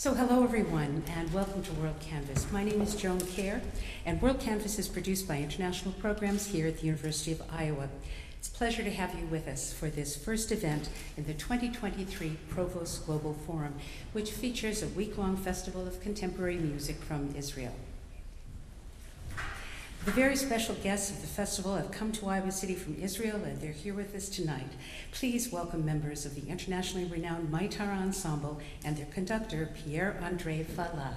So, hello everyone, and welcome to WorldCanvass. My name is Joan Kerr, and WorldCanvass is produced by International Programs here at the University of Iowa. It's a pleasure to have you with us for this first event in the 2023 Provost Global Forum, which features a week long festival of contemporary music from Israel. The very special guests of the festival have come to Iowa City from Israel and they're here with us tonight. Please welcome members of the internationally renowned Meitar Ensemble and their conductor, Pierre Andre Valade.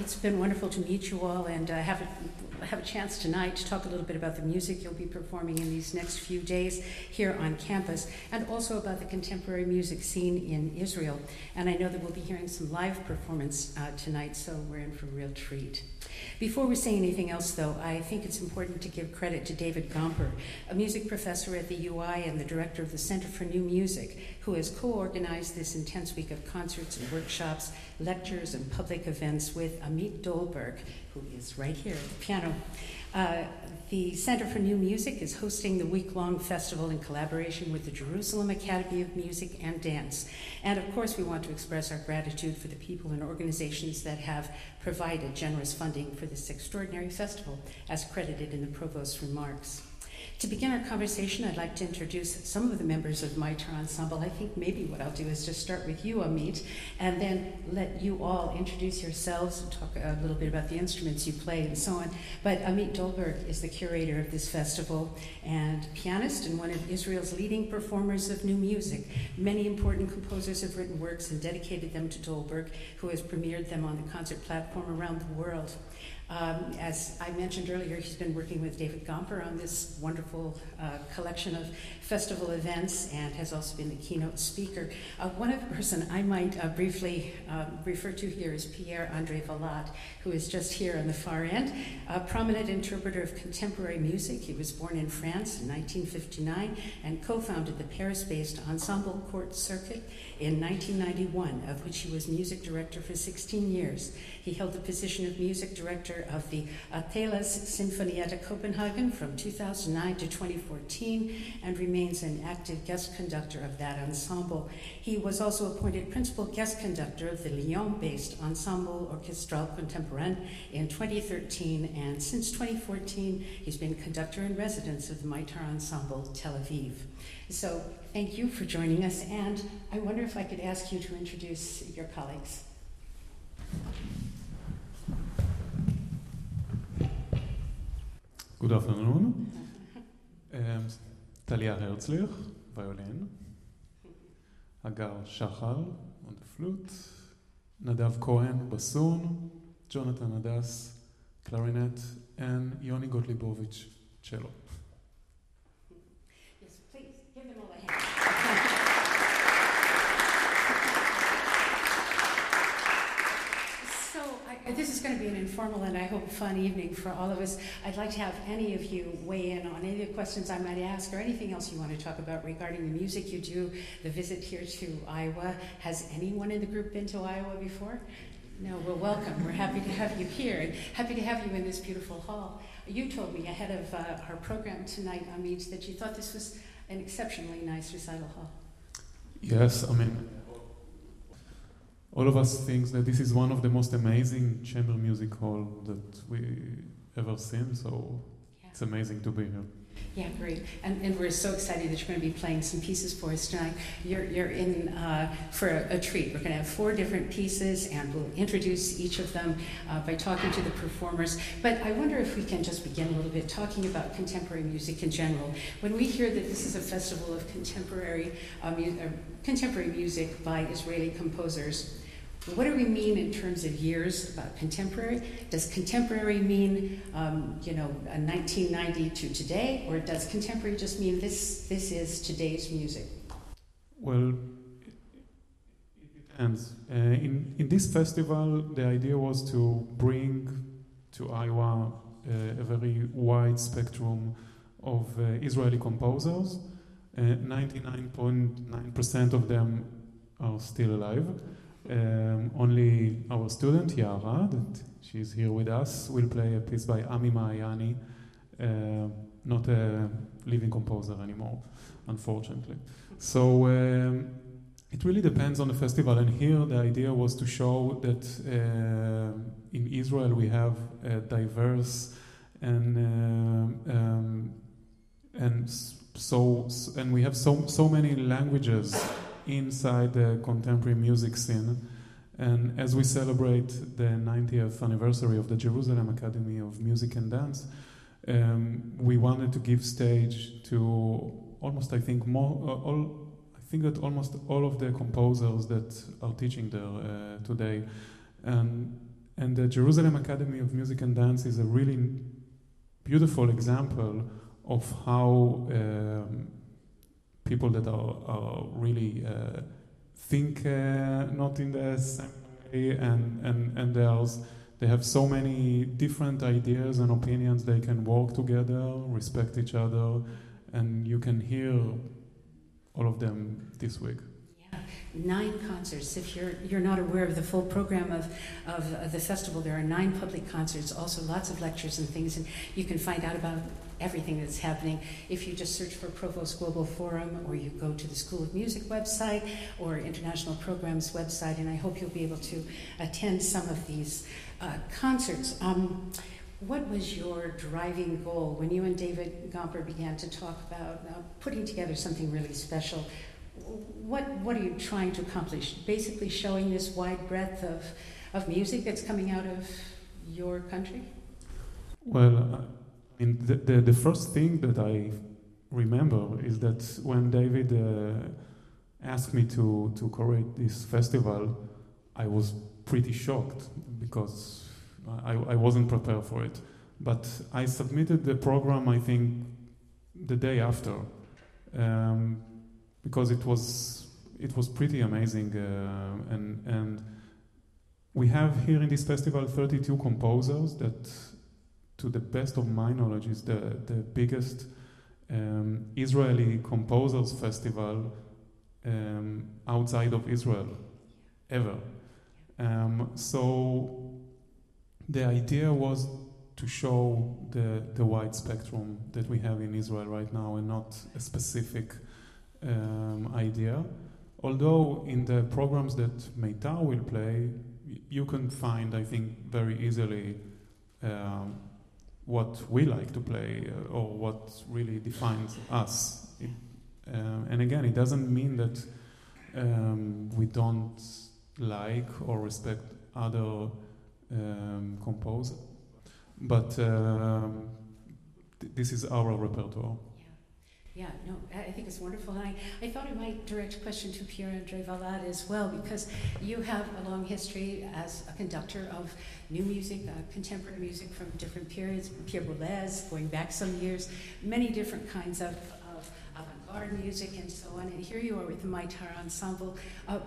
It's been wonderful to meet you all and uh, have, a, have a chance tonight to talk a little bit about the music you'll be performing in these next few days here on campus and also about the contemporary music scene in Israel. And I know that we'll be hearing some live performance uh, tonight, so we're in for a real treat. Before we say anything else, though, I think it's important to give credit to David Gompper, a music professor at the UI and the director of the Center for New Music, who has co organized this intense week of concerts and workshops, lectures, and public events with Amit Dolberg, who is right here at the piano. Uh, the Center for New Music is hosting the week long festival in collaboration with the Jerusalem Academy of Music and Dance. And of course, we want to express our gratitude for the people and organizations that have provided generous funding for this extraordinary festival, as credited in the Provost's remarks. To begin our conversation, I'd like to introduce some of the members of Meitar Ensemble. I think maybe what I'll do is just start with you, Amit, and then let you all introduce yourselves and talk a little bit about the instruments you play and so on. But Amit Dolberg is the curator of this festival and pianist and one of Israel's leading performers of new music. Many important composers have written works and dedicated them to Dolberg, who has premiered them on the concert platform around the world. Um, as I mentioned earlier, he's been working with David Gompper on this wonderful uh, collection of festival events and has also been the keynote speaker. Uh, one other person I might uh, briefly um, refer to here is Pierre Andre Valade, who is just here on the far end, a prominent interpreter of contemporary music. He was born in France in 1959 and co founded the Paris based Ensemble Court Circuit in 1991, of which he was music director for 16 years. He held the position of music director of the Athelas Sinfonietta Copenhagen from 2009 to 2014 and remains an active guest conductor of that ensemble. He was also appointed principal guest conductor of the Lyon based Ensemble Orchestral Contemporain in 2013, and since 2014, he's been conductor in residence of the Meitar Ensemble Tel Aviv. So, thank you for joining us, and I wonder if I could ask you to introduce your colleagues. Good afternoon. Um, Talia Herzlich, violin. Hagar Shachar on the flute. Nadav Cohen, bassoon. Jonathan Adas, clarinet. And Yoni Gotlibovich, cello. This is going to be an informal and I hope fun evening for all of us. I'd like to have any of you weigh in on any of the questions I might ask or anything else you want to talk about regarding the music you do, the visit here to Iowa. Has anyone in the group been to Iowa before? No, well, welcome. We're happy to have you here and happy to have you in this beautiful hall. You told me ahead of uh, our program tonight, Amit, that you thought this was an exceptionally nice recital hall. Yes, I mean, all of us think that this is one of the most amazing chamber music hall that we ever seen. So yeah. it's amazing to be here. Yeah, great. And, and we're so excited that you're going to be playing some pieces for us tonight. You're, you're in uh, for a, a, treat. We're going to have four different pieces, and we'll introduce each of them uh, by talking to the performers. But I wonder if we can just begin a little bit talking about contemporary music in general. When we hear that this is a festival of contemporary, uh, mu- uh, contemporary music by Israeli composers, what do we mean in terms of years about contemporary? Does contemporary mean, um, you know, 1990 to today, or does contemporary just mean this, this is today's music? Well, it depends. Uh, in, in this festival, the idea was to bring to Iowa uh, a very wide spectrum of uh, Israeli composers. 99.9% uh, of them are still alive. Um, only our student Yara, that she's here with us, will play a piece by Ami Maayani, uh, not a living composer anymore, unfortunately. So um, it really depends on the festival. And here the idea was to show that uh, in Israel we have a diverse and uh, um, and so and we have so so many languages inside the contemporary music scene. And as we celebrate the 90th anniversary of the Jerusalem Academy of Music and Dance, um, we wanted to give stage to almost, I think, more, uh, all, I think that almost all of the composers that are teaching there uh, today, and and the Jerusalem Academy of Music and Dance is a really beautiful example of how um, people that are, are really uh, think uh, not in the same way and, and, and they have so many different ideas and opinions they can work together respect each other and you can hear all of them this week yeah. nine concerts. If you're you're not aware of the full program of, of the festival, there are nine public concerts, also lots of lectures and things, and you can find out about everything that's happening if you just search for Provost Global Forum or you go to the School of Music website or International Programs website, and I hope you'll be able to attend some of these uh, concerts. Um, what was your driving goal when you and David Gompper began to talk about uh, putting together something really special what, what are you trying to accomplish? Basically, showing this wide breadth of, of music that's coming out of your country? Well, I mean, the, the, the first thing that I remember is that when David uh, asked me to, to curate this festival, I was pretty shocked because I, I wasn't prepared for it. But I submitted the program, I think, the day after. Um, because it was it was pretty amazing uh, and and we have here in this festival 32 composers that to the best of my knowledge is the the biggest um, Israeli composers festival um, outside of Israel ever um, so the idea was to show the, the wide spectrum that we have in Israel right now and not a specific um, idea. Although in the programs that Meitar will play, you can find, I think, very easily um, what we like to play uh, or what really defines us. It, uh, and again, it doesn't mean that um, we don't like or respect other um, composers, but um, th- this is our repertoire. Yeah, no, I think it's wonderful. And I, I thought I might direct a question to Pierre Andre Valade as well, because you have a long history as a conductor of new music, uh, contemporary music from different periods, Pierre Boulez, going back some years, many different kinds of, of avant-garde music and so on. And here you are with the Meitar Ensemble. Uh,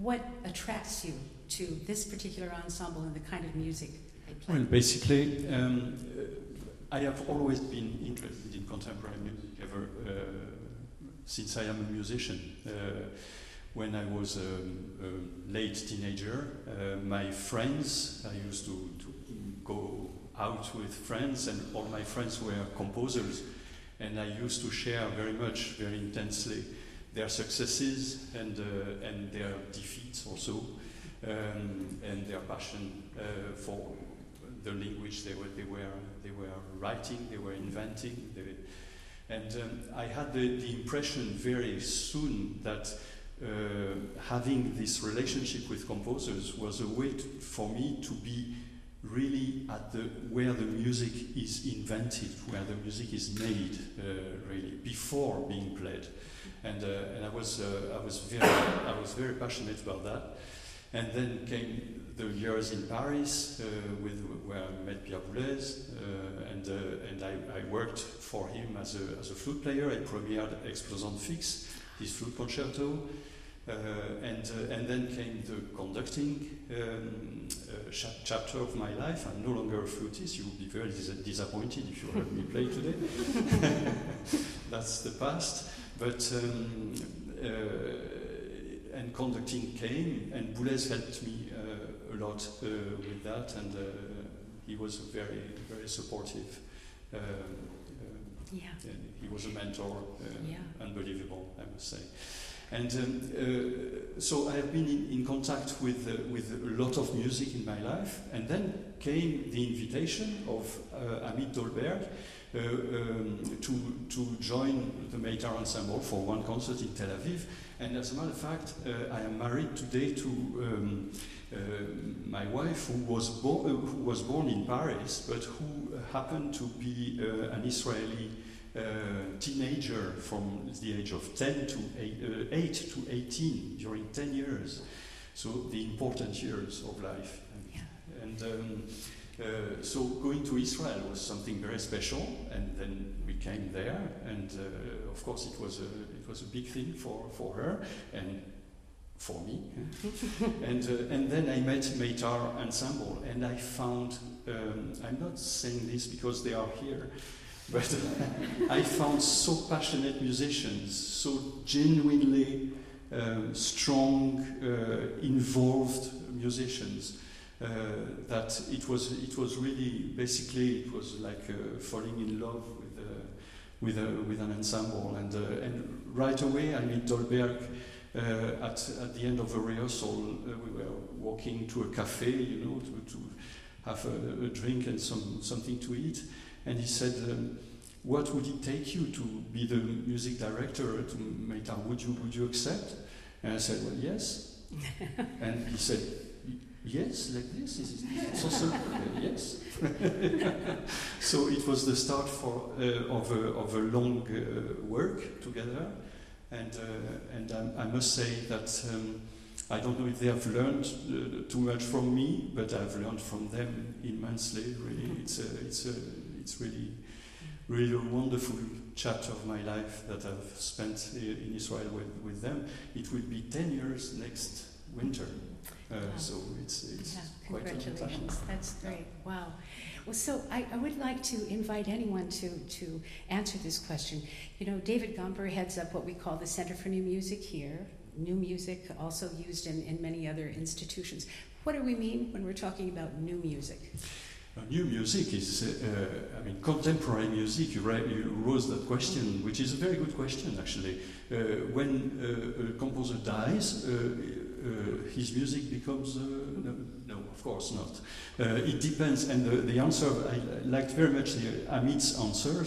what attracts you to this particular ensemble and the kind of music they play? Well, basically, um, I have always been interested in contemporary music since I am a musician. Uh, when I was a, a late teenager, uh, my friends, I used to, to go out with friends, and all my friends were composers, and I used to share very much, very intensely, their successes and uh, and their defeats also, um, and their passion uh, for the language they were they were they were writing, they were inventing. They, and um, I had the, the, impression very soon that uh, having this relationship with composers was a way to, for me to be really at the where the music is invented, where the music is made, uh, really before being played. And, uh, and I was uh, I was very I was very passionate about that. And then came the years in Paris uh, with, where I met Pierre Boulez, uh, and, uh, and I, I, worked for him as a, as a flute player. I premiered Explosante-Fixe, his flute concerto. Uh, and, uh, and then came the conducting um, chapter of my life. I'm no longer a flutist. You will be very dis disappointed if you heard me play today. That's the past. But um, and conducting came, and Boulez helped me a lot with that, and he was very, very supportive. Um, Yeah. he was a mentor, uh, Yeah. unbelievable, I must say. And um, uh, so I have been in, in contact with, uh, with a lot of music in my life, and then came the invitation of uh, Amit Dolberg uh, um, to, to join the Meitar Ensemble for one concert in Tel Aviv. And as a matter of fact, uh, I am married today to um, my wife, who was, bo- uh, who was born in Paris, but who happened to be uh, an Israeli uh, teenager from the age of 10 to 8, uh, 8 to 18 during 10 years. So the important years of life. Yeah. And um, uh, so going to Israel was something very special, and then we came there, and uh, of course it was a it was a big thing for, for her and for me. and uh, and then I met Meitar Ensemble, and I found um, I'm not saying this because they are here, but I found so passionate musicians, so genuinely um, strong, uh, involved musicians. Uh, that it was it was really basically it was like uh, falling in love with uh, with a, with an ensemble and uh, and right away Amit Dolberg uh, at at the end of a rehearsal uh, we were walking to a cafe you know to, to have a, a drink and some something to eat and he said um, what would it take you to be the music director to Meitar would you would you accept and I said well yes and he said Yes, like this. Is so simple? Uh, yes. so it was the start for uh, of, a, of a long uh, work together, and uh, and I, I must say that um, I don't know if they have learned uh, too much from me, but I've learned from them immensely. Really, it's a, it's a, it's really really a wonderful chapter of my life that I've spent in Israel with, with them. It will be ten years next winter. Uh, Wow. so it's, it's Yeah, quite congratulations. That's great. Wow. Well, so I, I would like to invite anyone to, to answer this question. You know, David Gompper heads up what we call the Center for New Music here. New music, also used in, in many other institutions. What do we mean when we're talking about new music? New music is, uh, I mean, contemporary music. You, you rose that question, which is a very good question, actually. Uh, when uh, a composer dies, uh, his music becomes. Uh, no, no, of course not. Uh, it depends, and the, the answer, I liked very much the Amit's answer,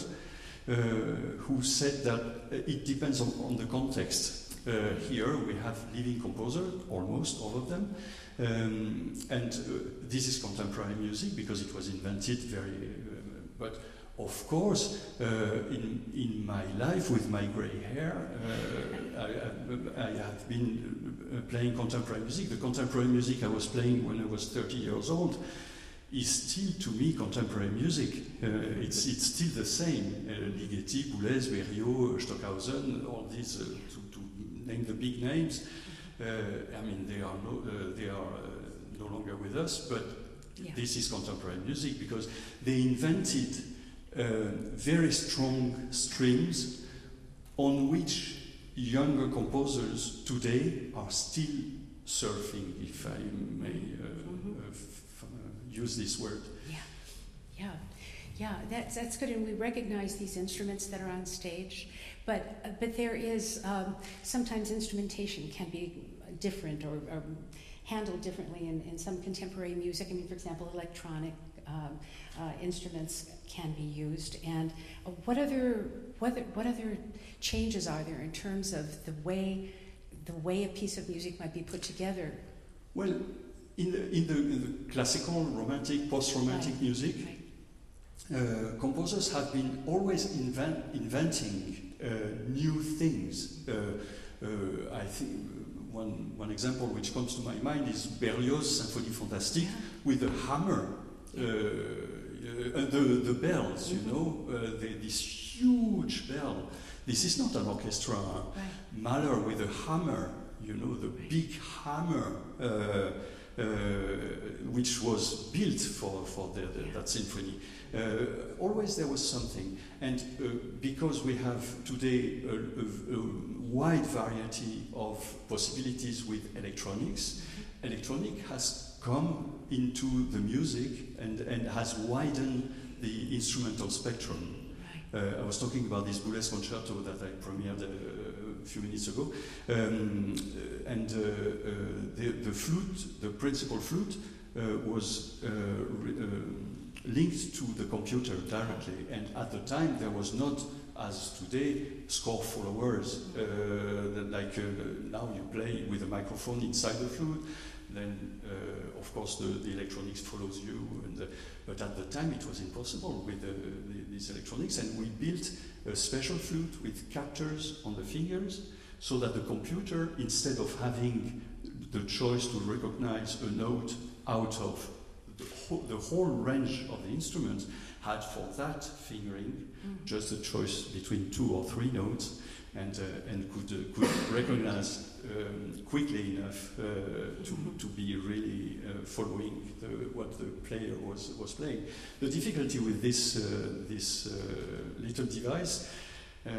uh, who said that uh, it depends on, on the context. Uh, here we have living composers, almost all of them, um, and uh, this is contemporary music because it was invented very. Uh, but of course, uh, in in my life with my grey hair, uh, I, I, I have been uh, playing contemporary music. The contemporary music I was playing when I was 30 years old is still to me contemporary music. Uh, it's it's still the same. Uh, Ligeti, Boulez, Berio, Stockhausen, all these uh, to, to name the big names. Uh, I mean, they are no, uh, they are uh, no longer with us, but Yeah. this is contemporary music because they invented uh, very strong strings on which younger composers today are still surfing, if I may uh, f- uh, use this word. Yeah, yeah, that's, that's good, and we recognize these instruments that are on stage, but, uh, but there is, um, sometimes instrumentation can be different or, or handled differently in, in some contemporary music. I mean, for example, electronic um, uh, instruments can be used. And uh, what other, what, what other changes are there in terms of the way, the way a piece of music might be put together? Well, in the, in the, in the classical, romantic, post-romantic Right. music, Right. uh, composers have been always invent, inventing uh, new things. Uh, uh, I think one, one example which comes to my mind is Berlioz' Symphonie Fantastique with the hammer, uh, uh, and the, the bells, you know, uh, the, this huge bell. This is not an orchestra. Right. Mahler with a hammer, you know, the big hammer, uh, uh, which was built for, for the, the, that symphony. Uh, always there was something. And uh, because we have today a, a, a wide variety of possibilities with electronics, electronic has come into the music and, and has widened the instrumental spectrum. Uh, I was talking about this Boulez concerto that I premiered uh, a few minutes ago, um, and uh, uh, the, the flute, the principal flute, uh, was uh, linked to the computer directly, and at the time there was not as today score followers uh, like uh, now you play with a microphone inside the flute then uh, of course the, the electronics follows you and uh, but at the time it was impossible with the, the, these electronics and we built a special flute with captors on the fingers so that the computer instead of having the choice to recognize a note out of the whole, the whole range of the instruments had for that fingering Mm. just a choice between two or three notes and, uh, and could, uh, could recognize um, quickly enough uh, to, to be really uh, following the, what the player was, was playing. The difficulty with this, uh, this uh, little device uh,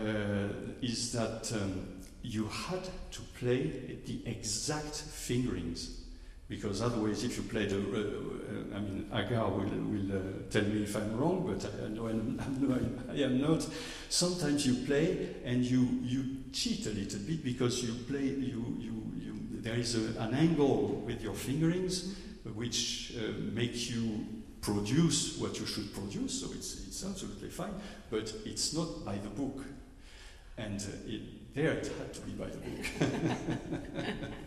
is that um, you had to play the exact fingerings because otherwise, if you play the, uh, uh, I mean, Hagar will, will uh, tell me if I'm wrong, but I, I know I'm, I'm I am not. Sometimes you play and you, you cheat a little bit because you play, you, you, you, there is a, an angle with your fingerings which uh, make you produce what you should produce, so it's, it's absolutely fine, but it's not by the book. And uh, it, there it had to be by the book.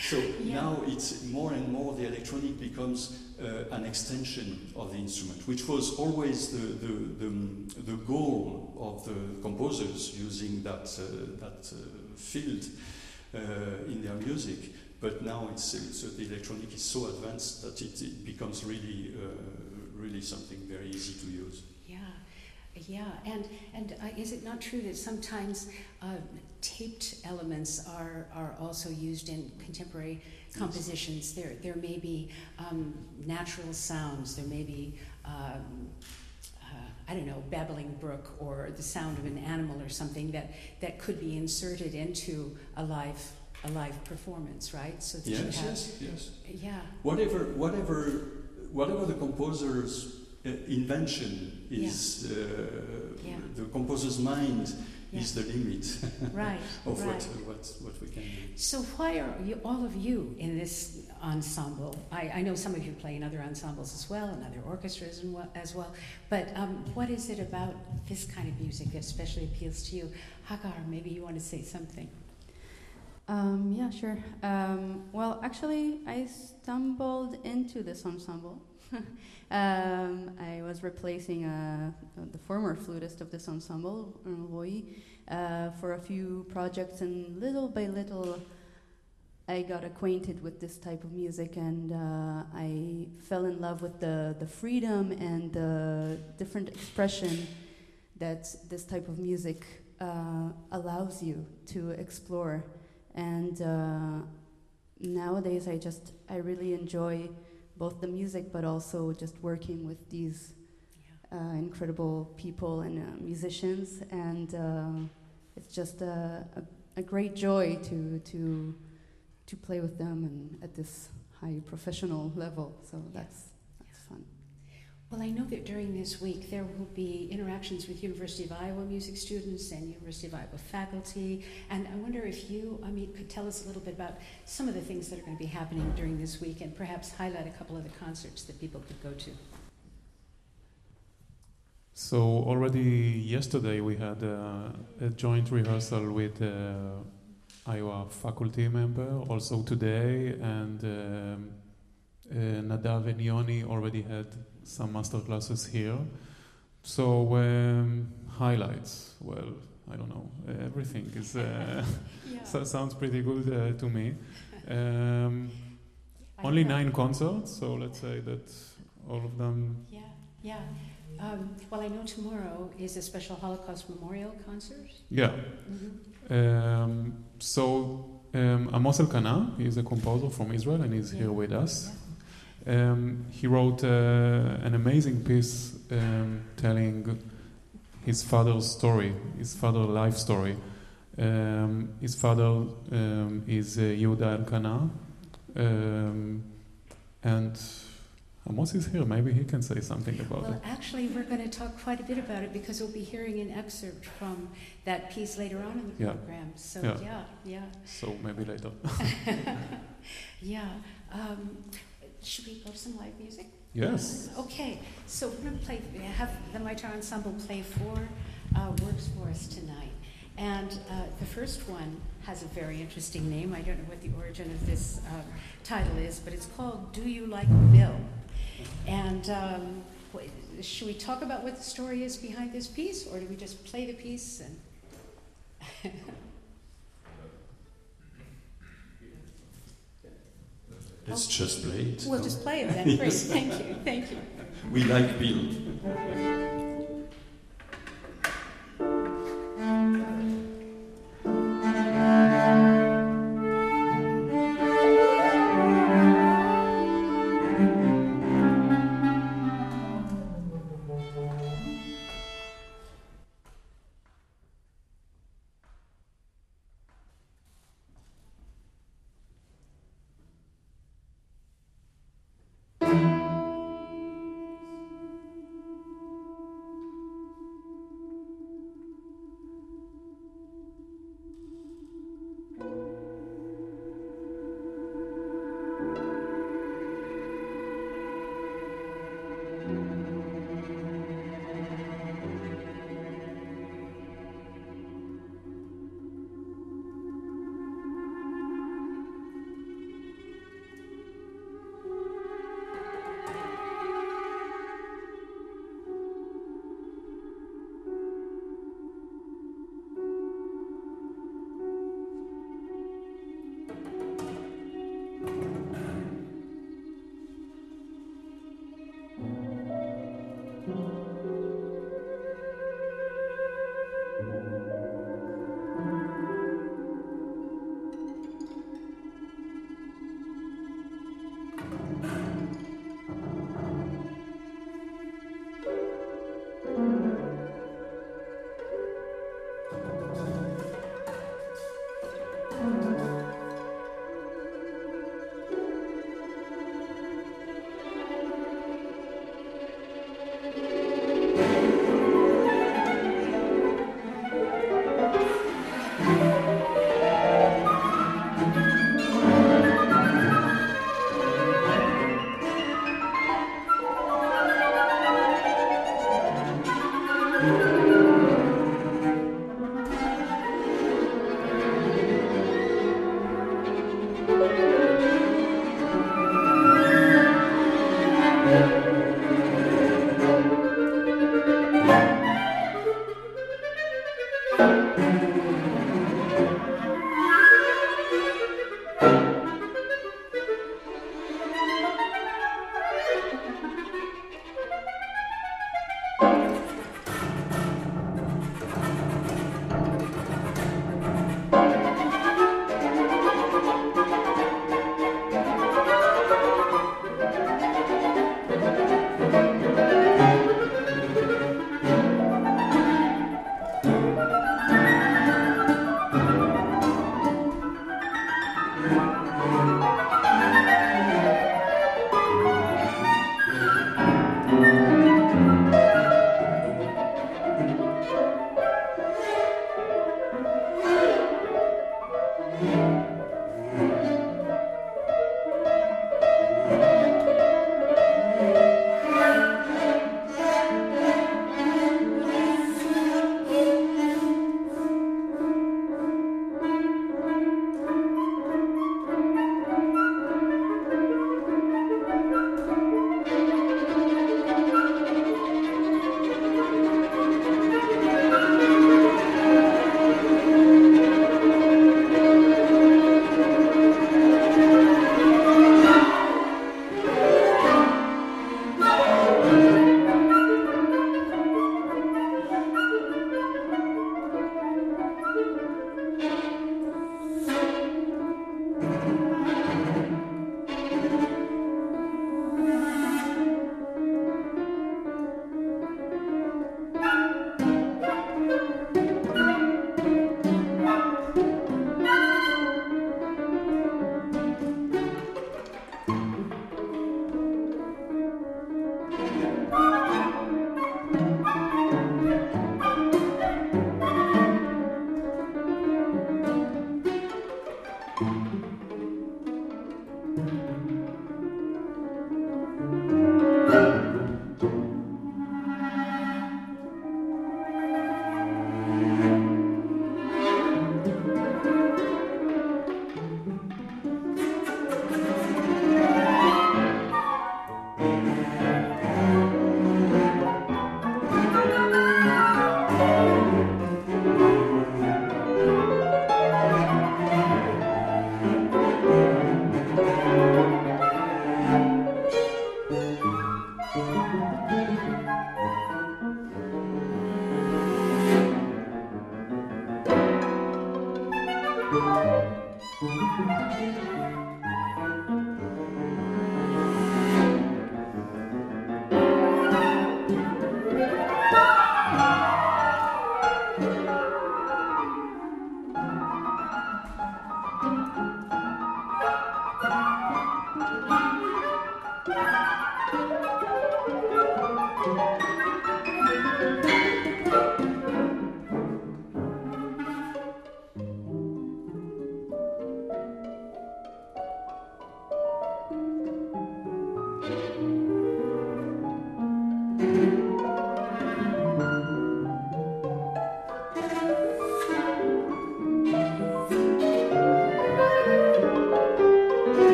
so Yeah. now it's more and more the electronic becomes uh, an extension of the instrument, which was always the, the, the, the goal of the composers using that, uh, that uh, field uh, in their music. But now it's, it's, the electronic is so advanced that it, it becomes really, uh, really something very easy to use. Yeah, yeah, and and uh, is it not true that sometimes uh, taped elements are are also used in contemporary compositions? There there may be um, natural sounds. There may be. Um, uh, I don't know, babbling brook or the sound of an animal or something that, that could be inserted into a live a live performance, right? So that you Yes, have, yes, yes. yeah, Whatever, whatever, whatever the composer's uh, invention is, uh, Yeah. the composer's mind Yeah. is the limit right, of right. what, what, what we can do. So why are you, all of you in this ensemble? I, I know some of you play in other ensembles as well, and other orchestras and what, as well. But um, what is it about this kind of music that especially appeals to you? Hagar, maybe you want to say something. Um, yeah, sure. Um, well, actually, I stumbled into this ensemble. um, I was replacing uh, the former flutist of this ensemble, Roy, uh, for a few projects, and little by little, I got acquainted with this type of music, and uh, I fell in love with the, the freedom and the different expression that this type of music uh, allows you to explore. And uh, nowadays i just i really enjoy both the music but also just working with these uh, incredible people and uh, musicians. And uh, it's just a, a, a great joy to to to play with them and at this high professional level. So that's that's Well, I know that during this week there will be interactions with University of Iowa music students and University of Iowa faculty. And I wonder if you, I mean, could tell us a little bit about some of the things that are going to be happening during this week and perhaps highlight a couple of the concerts that people could go to. So already yesterday we had a, a joint rehearsal with uh, Iowa faculty member. Also today, and um, uh, Nadav and Yoni already had some master classes here. So um, highlights. Well, I don't know. Everything is uh, so, sounds pretty good uh, to me. Um, only nine concerts, so let's say that all of them Yeah, yeah. Um, well, I know tomorrow is a special Holocaust memorial concert. yeah. Mm-hmm. Um, so um, Amos Elkana, is a composer from Israel and he's Yeah. here with us. Um, he wrote uh, an amazing piece um, telling his father's story, his father's life story. Um, his father um, is uh, Yehuda Elkana, um, and Amos is here. Maybe he can say something about Well, it. Well, actually, we're going to talk quite a bit about it because we'll be hearing an excerpt from that piece later on in the Yeah. program. So, Yeah. yeah, yeah. So maybe later. yeah. Um, should we go to some live music? yes. Okay, so we're going to play, have the Meitar Ensemble play four uh, works for us tonight. And uh, the first one has a very interesting name. I don't know what the origin of this uh, title is, but it's called Do You Like Bill? And um, should we talk about what the story is behind this piece, or do we just play the piece and Let's just play it. we'll no? just play it then? Great, thank you, thank you. We like Bill.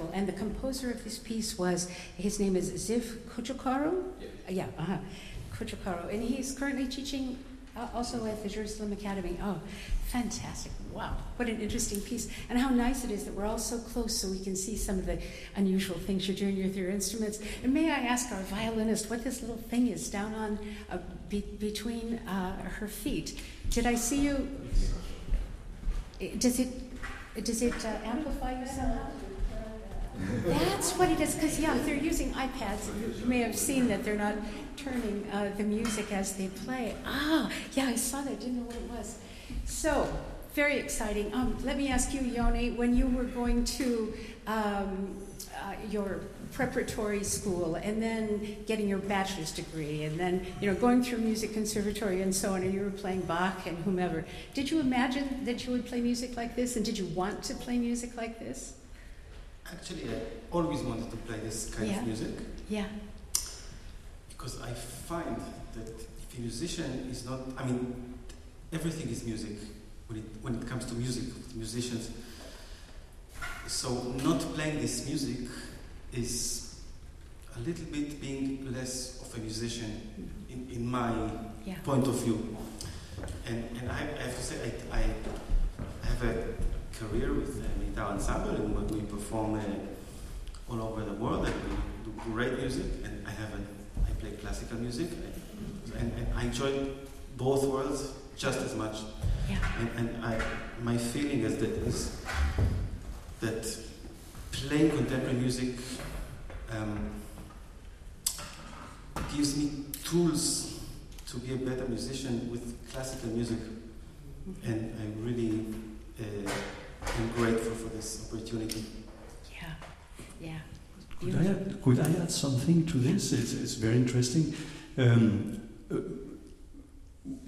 Wonderful. And the composer of this piece was, his name is Ziv Cojocaru? Yeah, uh-huh. Cojocaru. And he's currently teaching uh, also at the Jerusalem Academy. Oh, fantastic. Wow, what an interesting piece. And how nice it is that we're all so close so we can see some of the unusual things you're doing with your instruments. And may I ask our violinist what this little thing is down on uh, be- between uh, her feet? Did I see you? Does it does it uh, amplify you somehow? That's what it is. Because yeah, they're using iPads, you may have seen that they're not turning uh, the music as they play. Ah, yeah, I saw that. Didn't know what it was. So very exciting. Um, let me ask you, Yoni, when you were going to um, uh, your preparatory school and then getting your bachelor's degree and then you know going through music conservatory and so on and you were playing bach and whomever did you imagine that you would play music like this and did you want to play music like this actually i always wanted to play this kind Yeah. of music yeah because i find that if a musician is not i mean everything is music when it, when it comes to music musicians so not playing this music is a little bit being less of a musician in, in my yeah point of view. And, and I, I have to say, I, I have a career with a guitar ensemble and we- we perform uh, all over the world and we do great music. And I have a, I play classical music and, and I enjoy both worlds just as much. yeah And, and I, my feeling is that is that playing contemporary music um, gives me tools to be a better musician with classical music, and I really uh, am grateful for this opportunity. yeah yeah Could I, add, could I add something to this? It's, it's very interesting. Um, uh,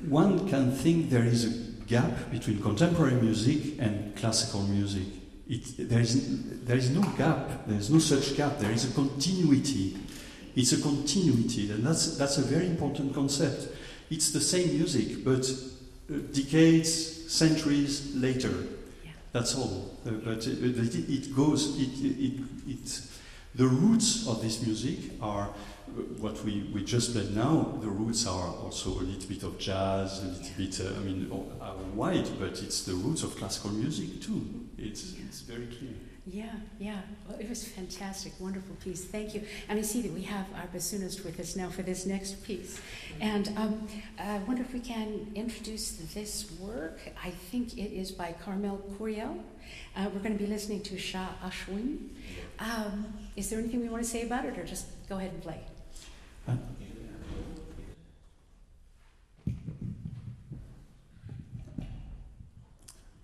one can think there is a gap between contemporary music and classical music. It, there, is, there is no gap, there is no such gap, there is a continuity. It's a continuity, and that's, that's a very important concept. It's the same music, but uh, decades, centuries later. That's all. Uh, but it, it, it goes, it, it, it, the roots of this music are uh, what we, we just played now. The roots are also a little bit of jazz, a little bit, uh, I mean, wide, but it's the roots of classical music too. It's, it's very clear. Yeah, yeah. Well, it was fantastic, wonderful piece. Thank you. And I see that we have our bassoonist with us now for this next piece. And um, I wonder if we can introduce this work. I think it is by Carmel Curiel. Uh, we're going to be listening to Shah Ashwin. Um, is there anything we want to say about it, or just go ahead and play?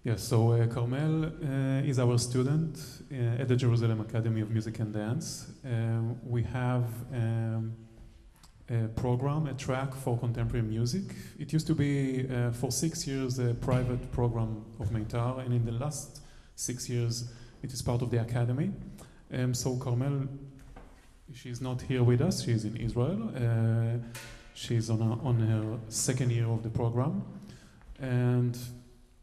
Yes, so uh, Carmel uh, is our student uh, at the Jerusalem Academy of Music and Dance. Um, we have um, a program, a track for contemporary music. It used to be uh, for six years a private program of Meitar, and in the last six years it is part of the academy. Um, so Carmel, she's not here with us, she's in Israel. Uh, she's on, her, on her second year of the program. And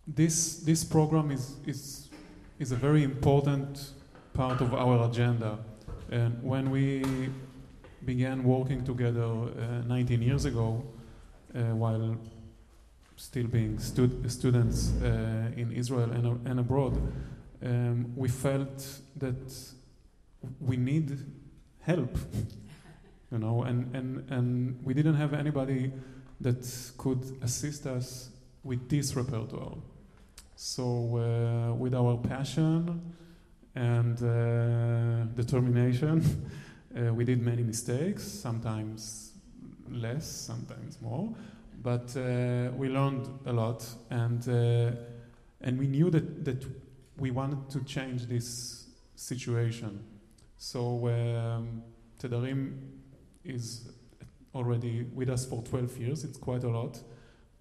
this this program is is is a very important part of our agenda. And when we began working together uh, 19 years ago, uh, while still being stud- students uh, in Israel and, and abroad, um, we felt that we need help, you know, and, and, and we didn't have anybody that could assist us with this repertoire. So, uh, with our passion and uh, determination, uh, we did many mistakes, sometimes less, sometimes more, but we learned a lot, and and we knew that that we wanted to change this situation. So um, Tedarim is already with us for 12 years. It's quite a lot.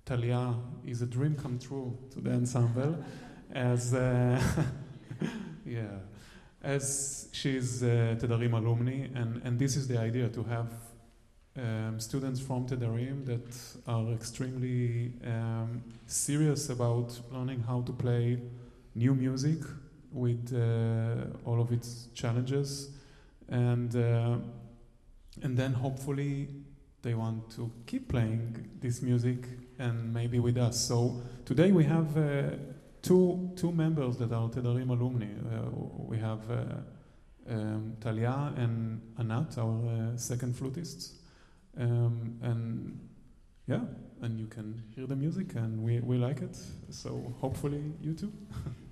Talia is a dream come true to the ensemble, as uh, yeah, as she's uh, Tedarim alumni, and and this is the idea to have um, students from Tedarim that are extremely um, serious about learning how to play new music with uh, all of its challenges, and uh, and then hopefully they want to keep playing this music and maybe with us. So today we have uh, two two members that are Tedarim alumni. Uh, we have uh, um, Talia and Anat, our uh, second flutists, um, and yeah, and you can hear the music, and we we like it. So hopefully you too.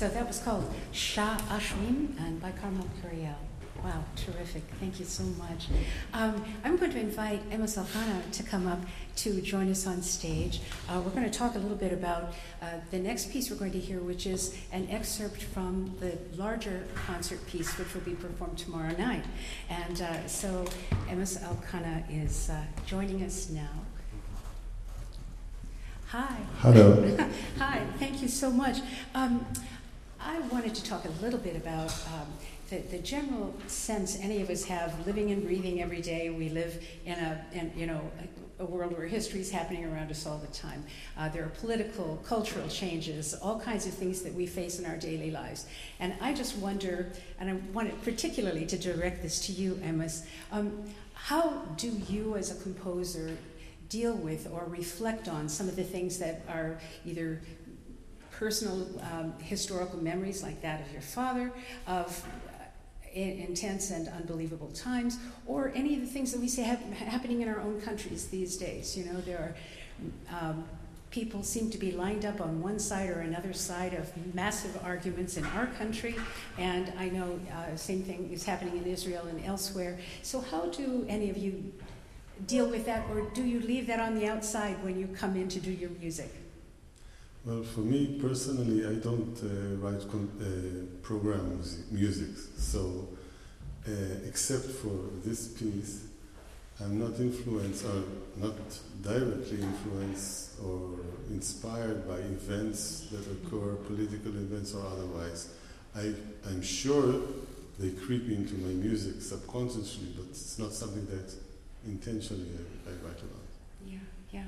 so that was called Shah Ashwin and by Carmel Curiel. Wow, terrific. Thank you so much. Um, I'm going to invite Amos Elkana to come up to join us on stage. Uh, we're going to talk a little bit about uh, the next piece we're going to hear, which is an excerpt from the larger concert piece, which will be performed tomorrow night. And uh, so Amos Elkana is uh, joining us now. Hi. Hello. Hi, thank you so much. Um, I wanted to talk a little bit about um, the, the general sense any of us have living and breathing every day. We live in a, in, you know, a, a world where history is happening around us all the time. Uh, there are political, cultural changes, all kinds of things that we face in our daily lives. And I just wonder, and I wanted particularly to direct this to you, Amos, um, how do you as a composer deal with or reflect on some of the things that are either personal um, historical memories like that of your father, of uh, intense and unbelievable times, or any of the things that we see hap- happening in our own countries these days. You know, there are um, people seem to be lined up on one side or another side of massive arguments in our country, and I know uh, same thing is happening in Israel and elsewhere. So, how do any of you deal with that, or do you leave that on the outside when you come in to do your music? Well, for me personally, I don't uh, write uh, program music, music, so uh, except for this piece, I'm not influenced or not directly influenced or inspired by events that occur, political events or otherwise. I, I'm sure they creep into my music subconsciously, but it's not something that intentionally I, I write about. Yeah, yeah.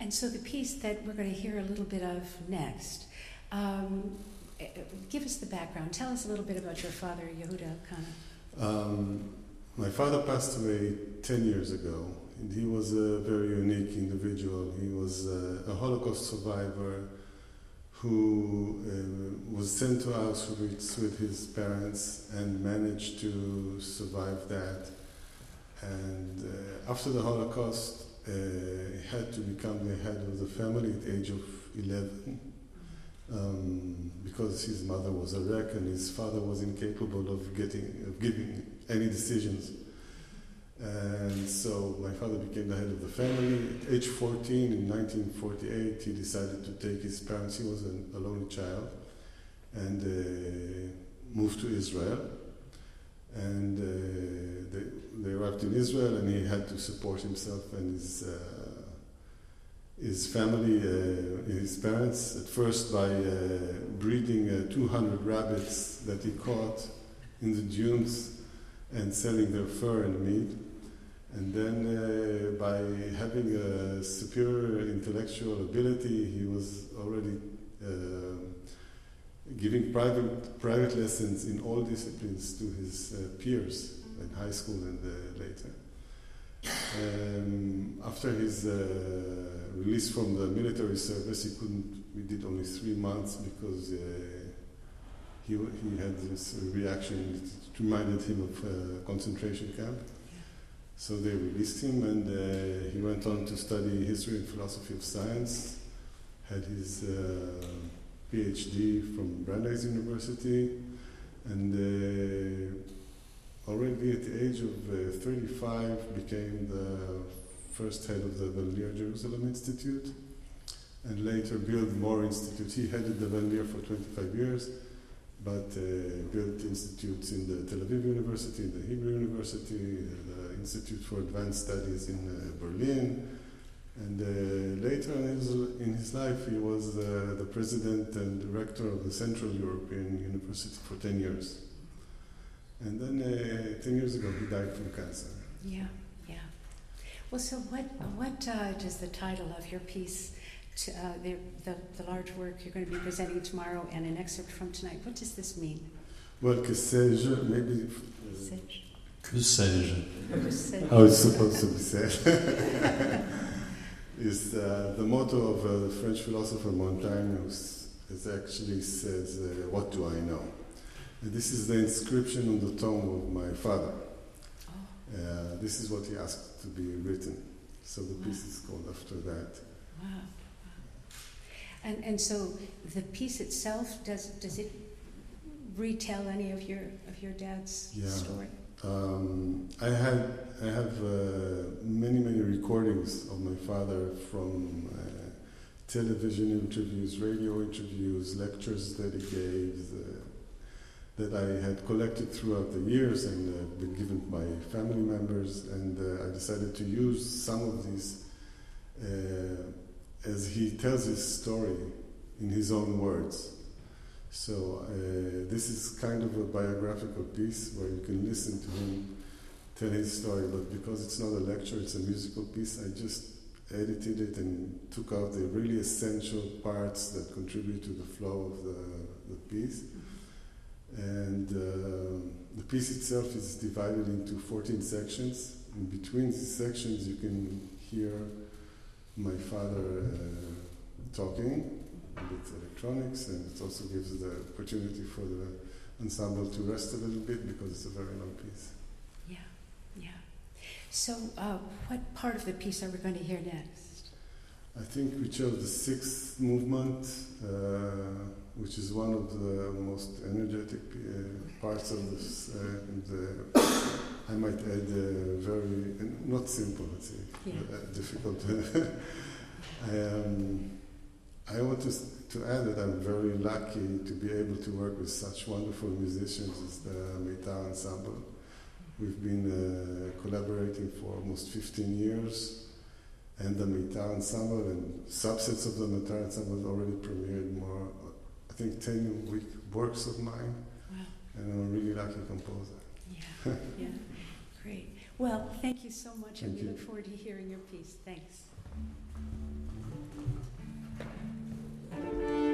And so the piece that we're going to hear a little bit of next, um, eh, give us the background. Tell us a little bit about your father, Yehuda Elkana. Um, my father passed away 10 years ago, and he was a very unique individual. He was a, a Holocaust survivor who uh, was sent to Auschwitz with his parents and managed to survive that. And uh, after the Holocaust, had to become the head of the family at the age of 11 um, because his mother was a wreck and his father was incapable of getting of giving any decisions. And so my father became the head of the family. At age 14, in 1948, he decided to take his parents, he was an, a lonely child, and uh, moved to Israel. And uh, they, they arrived in Israel, and he had to support himself and his, uh, his family, uh, his parents, at first by uh, breeding uh, 200 rabbits that he caught in the dunes and selling their fur and meat. And then, uh, by having a superior intellectual ability, he was already giving private private lessons in all disciplines to his uh, peers in high school and uh, later. Um, after his uh, release from the military service, he couldn't. We did only three months because uh, he he had this reaction. It reminded him of a concentration camp. So they released him, and uh, he went on to study history and philosophy of science. Had his uh, PhD from Brandeis University, and uh, already at the age of uh, 35 became the first head of the Van Leer Jerusalem Institute, and later built more institutes. He headed the Van Leer for 25 years, but uh, built institutes in the Tel Aviv University, in the Hebrew University, the Institute for Advanced Studies in uh, Berlin, and uh, later in his, in his life, he was uh, the president and director of the Central European University for 10 years. And then uh, 10 years ago, he died from cancer. Yeah, yeah. Well, so what, what uh, does the title of your piece, to, uh, the, the, the large work you're going to be presenting tomorrow and an excerpt from tonight, what does this mean? Well, que sais-je, maybe. Sais-je? Que sais-je? Que sais-je? How it's supposed to be said. is uh, the motto of uh, the French philosopher Montaigne, who actually says, uh, What do I know? And this is the inscription on the tomb of my father. Oh, Uh, this is what he asked to be written. So the piece is called after that. wow. wow. And, and so the piece itself, does, does it retell any of your of your dad's Yeah. story? Um, I had I have uh, many many recordings of my father from uh, television interviews, radio interviews, lectures that he gave uh, that I had collected throughout the years and uh, been given by family members, and uh, I decided to use some of these uh, as he tells his story in his own words. So uh, this is kind of a biographical piece where you can listen to him tell his story, but because it's not a lecture, it's a musical piece, I just edited it and took out the really essential parts that contribute to the flow of the, the piece. And uh, the piece itself is divided into 14 sections. In between these sections, you can hear my father uh, talking with electronics, and it also gives the opportunity for the ensemble to rest a little bit because it's a very long piece. Yeah, yeah. So, uh, what part of the piece are we going to hear next? I think we chose the sixth movement, uh, which is one of the most energetic uh, parts of this. Uh, and, uh, I might add uh, very, not simple, let's say, Yeah. uh, difficult. I, um, I want to, to add that I'm very lucky to be able to work with such wonderful musicians as the Meitar Ensemble. We've been uh, collaborating for almost 15 years, and the Meitar Ensemble and subsets of the Meitar Ensemble already premiered more, I think, 10 week works of mine, Wow. and I'm a really lucky composer. Yeah, yeah. Great. Well, thank you so much, and we you. look forward to hearing your piece. Thanks. Thank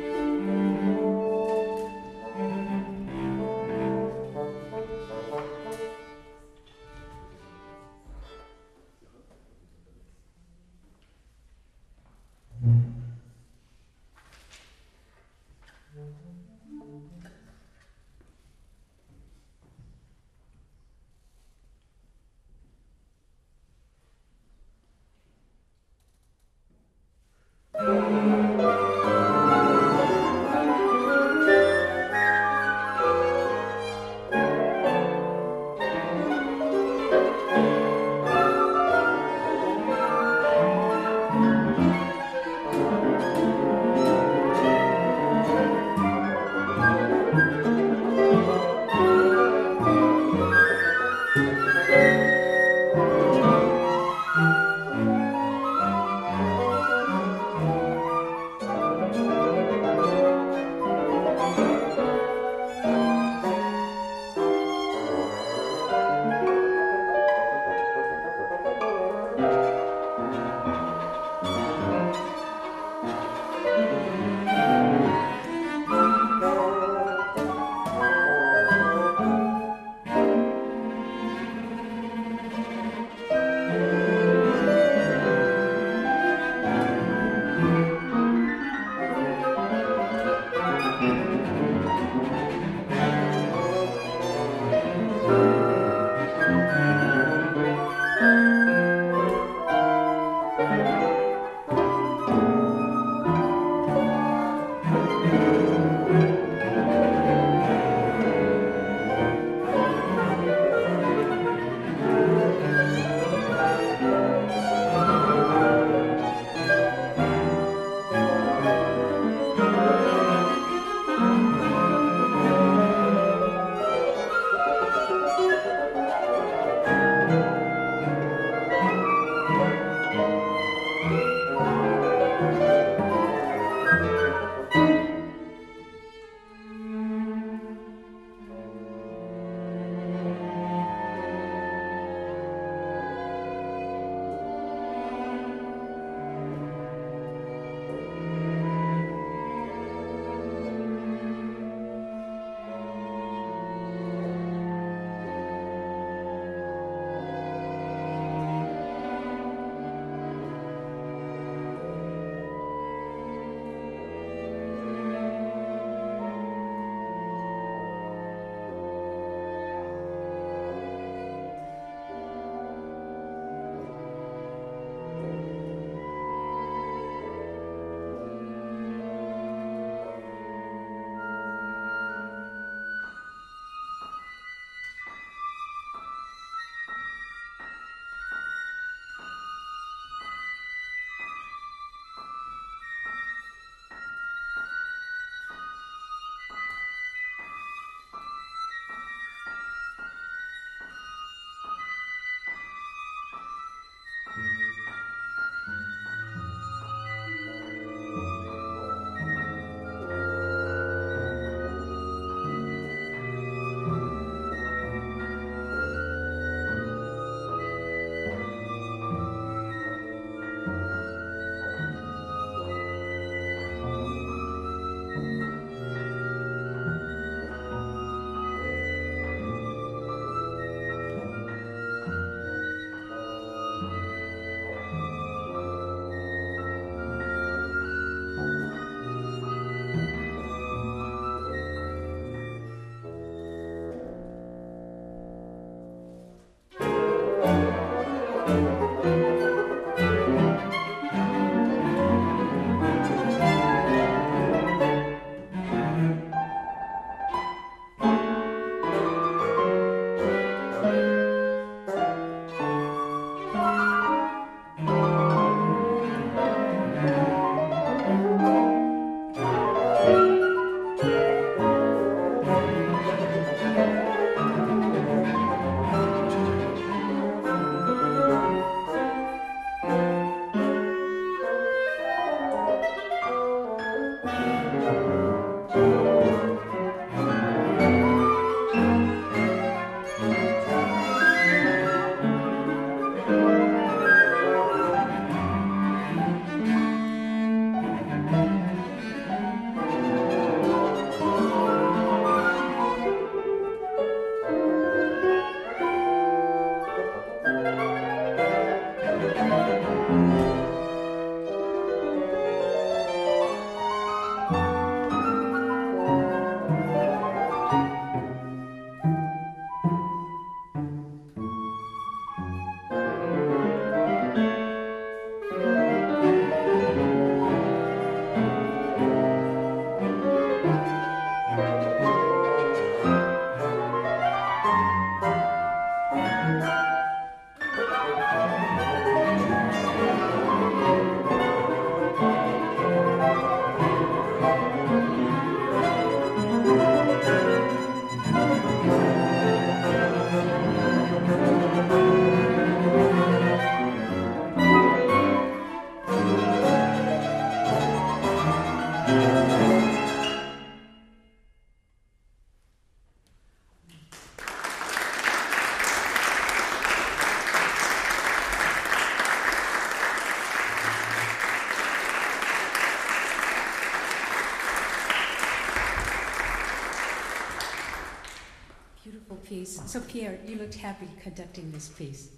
So Pierre, you looked happy conducting this piece.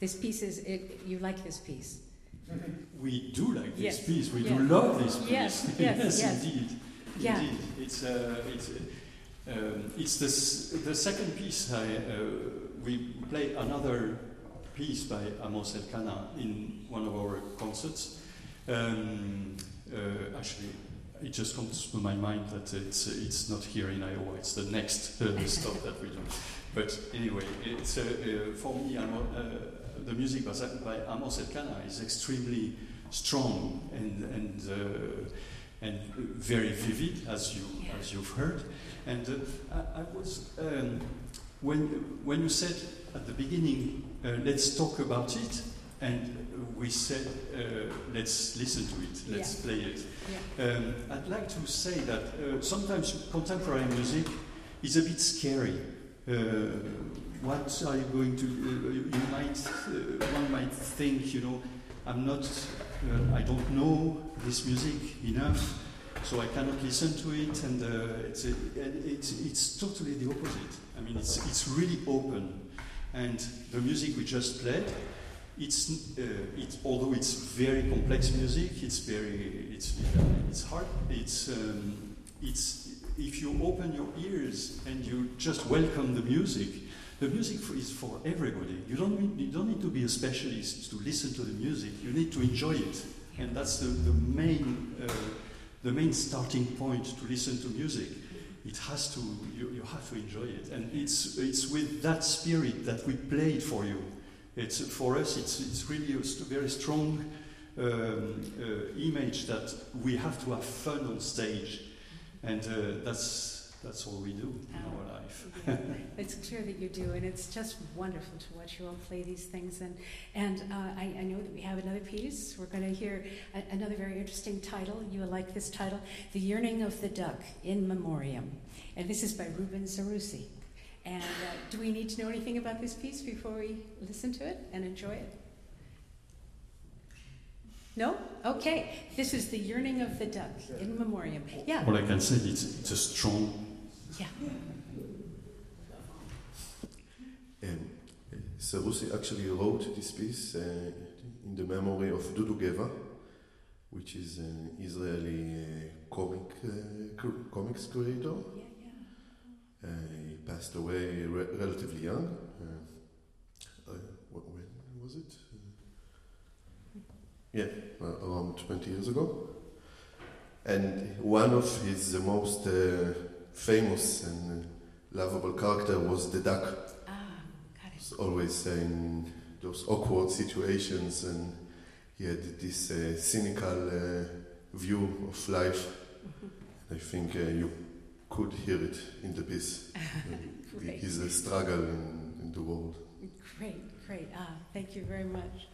This piece is, it, you like this piece? We do like this Yes. piece. We Yeah. do love this piece. Yes, yes, yes. indeed. Yeah. Indeed. It's uh, it's uh, um, it's the the second piece. I, uh, we play another piece by Amos Elkana in one of our concerts. Um, uh, actually, it just comes to my mind that it's it's not here in Iowa. It's the next uh, stop that we do. But anyway, it's uh, uh, for me. Uh, the music by, by Amos Elkana is extremely strong and and uh, and very vivid, as you as you've heard. And uh, I, I was um, when when you said at the beginning, uh, let's talk about it, and we said, uh, let's listen to it, let's Yeah. play it. Yeah. Um, I'd like to say that uh, sometimes contemporary music is a bit scary. Uh, what are you going to? Uh, you might, uh, one might think, you know, I'm not, uh, I don't know this music enough, so I cannot listen to it, and uh, it's, a, it's it's totally the opposite. I mean, it's it's really open, and the music we just played, it's uh, although it's very complex music, it's very it's it's hard. It's um, it's if you open your ears and you just welcome the music, the music is for everybody. You don't need, you don't need to be a specialist to listen to the music. You need to enjoy it, and that's the the main uh, the main starting point to listen to music. It has to you, you have to enjoy it, and it's it's with that spirit that we play it for you. It's for us. It's it's really a very strong um, uh, image that we have to have fun on stage, and uh, that's that's all we do in our life. Yeah, it's clear that you do, and it's just wonderful to watch you all play these things. And and uh, I, I know that we have another piece. We're going to hear a, another very interesting title. You will like this title, "The Yearning of the Duck in Memoriam," and this is by Ruben Seroussi. And uh, do we need to know anything about this piece before we listen to it and enjoy it? No? Okay. This is the yearning of the duck in memoriam. Yeah. All I can say is it's a strong Yeah. Um, Seroussi actually wrote this piece uh, in the memory of Dudu Geva, which is an Israeli uh, comic uh, cr- comics creator. Yeah, yeah. Passed away re- relatively young. Uh, uh, wh- when was it? Uh, yeah, around 20 years ago. And one of his most uh, famous and lovable character was the duck. Ah, got it. always in those awkward situations, and he had this uh, cynical uh, view of life. I think uh, you could hear it in the piece. Uh, a struggle in, in the world. Great, great. Ah, thank you very much.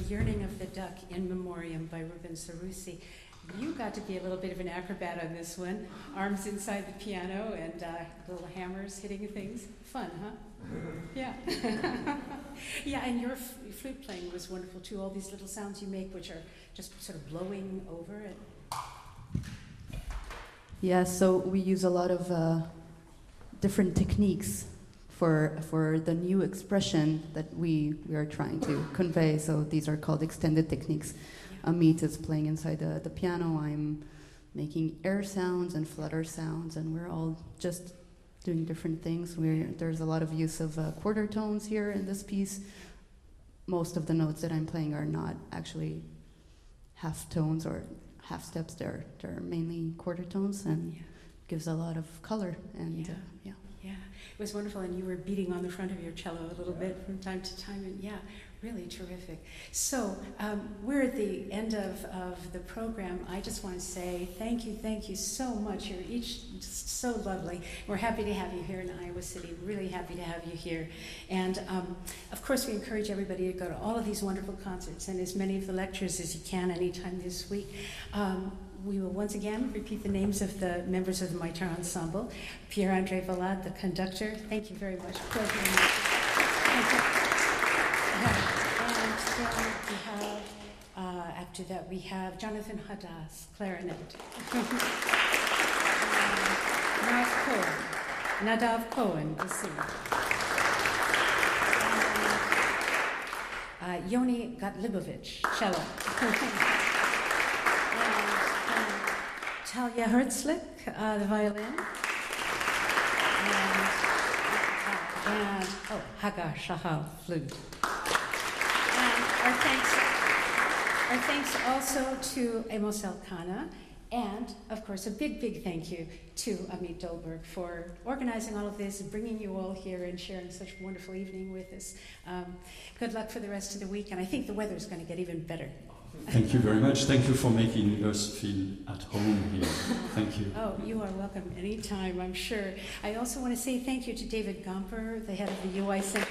Yearning of the Duck in Memoriam by Ruben Seroussi. You got to be a little bit of an acrobat on this one. Arms inside the piano and uh, little hammers hitting things. Fun, huh? Yeah. yeah, and your f- flute playing was wonderful too. All these little sounds you make, which are just sort of blowing over it. Yeah, so we use a lot of uh, different techniques for for the new expression that we we are trying to convey. So these are called extended techniques. Amit is playing inside the, the piano. I'm making air sounds and flutter sounds, and we're all just doing different things. We're, there's a lot of use of uh, quarter tones here in this piece. Most of the notes that I'm playing are not actually half tones or half steps. They're they're mainly quarter tones, and Yeah. gives a lot of color. And Yeah. uh, yeah. Yeah, it was wonderful, and you were beating on the front of your cello a little bit from time to time, and yeah, really terrific. So um, we're at the end of, of the program. I just want to say thank you, thank you so much. You're each just so lovely. We're happy to have you here in Iowa City. Really happy to have you here, and um, of course we encourage everybody to go to all of these wonderful concerts and as many of the lectures as you can anytime this week. Um, we will once again repeat the names of the members of the Meitar Ensemble. Pierre Andre Valade, the conductor. Thank you very much. You. And then we have, uh, after that, we have Jonathan Hadas, clarinet. Nadav Cohen, Nadav Cohen, bassoon. And, uh, Yoni Gotlibovich, cello. uh, Talia Herzlich, uh, the violin. And, uh, and oh, Hagar Shahal, flute. And our thanks, our thanks also to Amos Elkana, and of course, a big, big thank you to Amit Dolberg for organizing all of this bringing you all here and sharing such a wonderful evening with us. Um, good luck for the rest of the week, and I think the weather is going to get even better. Thank you very much. Thank you for making us feel at home here. Thank you. Oh, you are welcome anytime, I'm sure. I also want to say thank you to David Gompper, the head of the UI Center.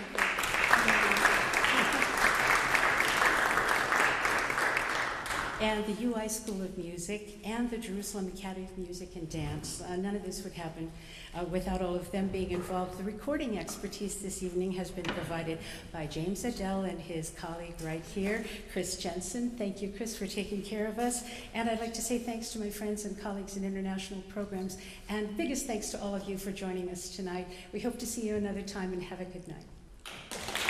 And the UI School of Music and the Jerusalem Academy of Music and Dance. Uh, none of this would happen uh, without all of them being involved. The recording expertise this evening has been provided by James Adele and his colleague right here, Chris Jensen. Thank you, Chris, for taking care of us. And I'd like to say thanks to my friends and colleagues in international programs, and biggest thanks to all of you for joining us tonight. We hope to see you another time, and have a good night.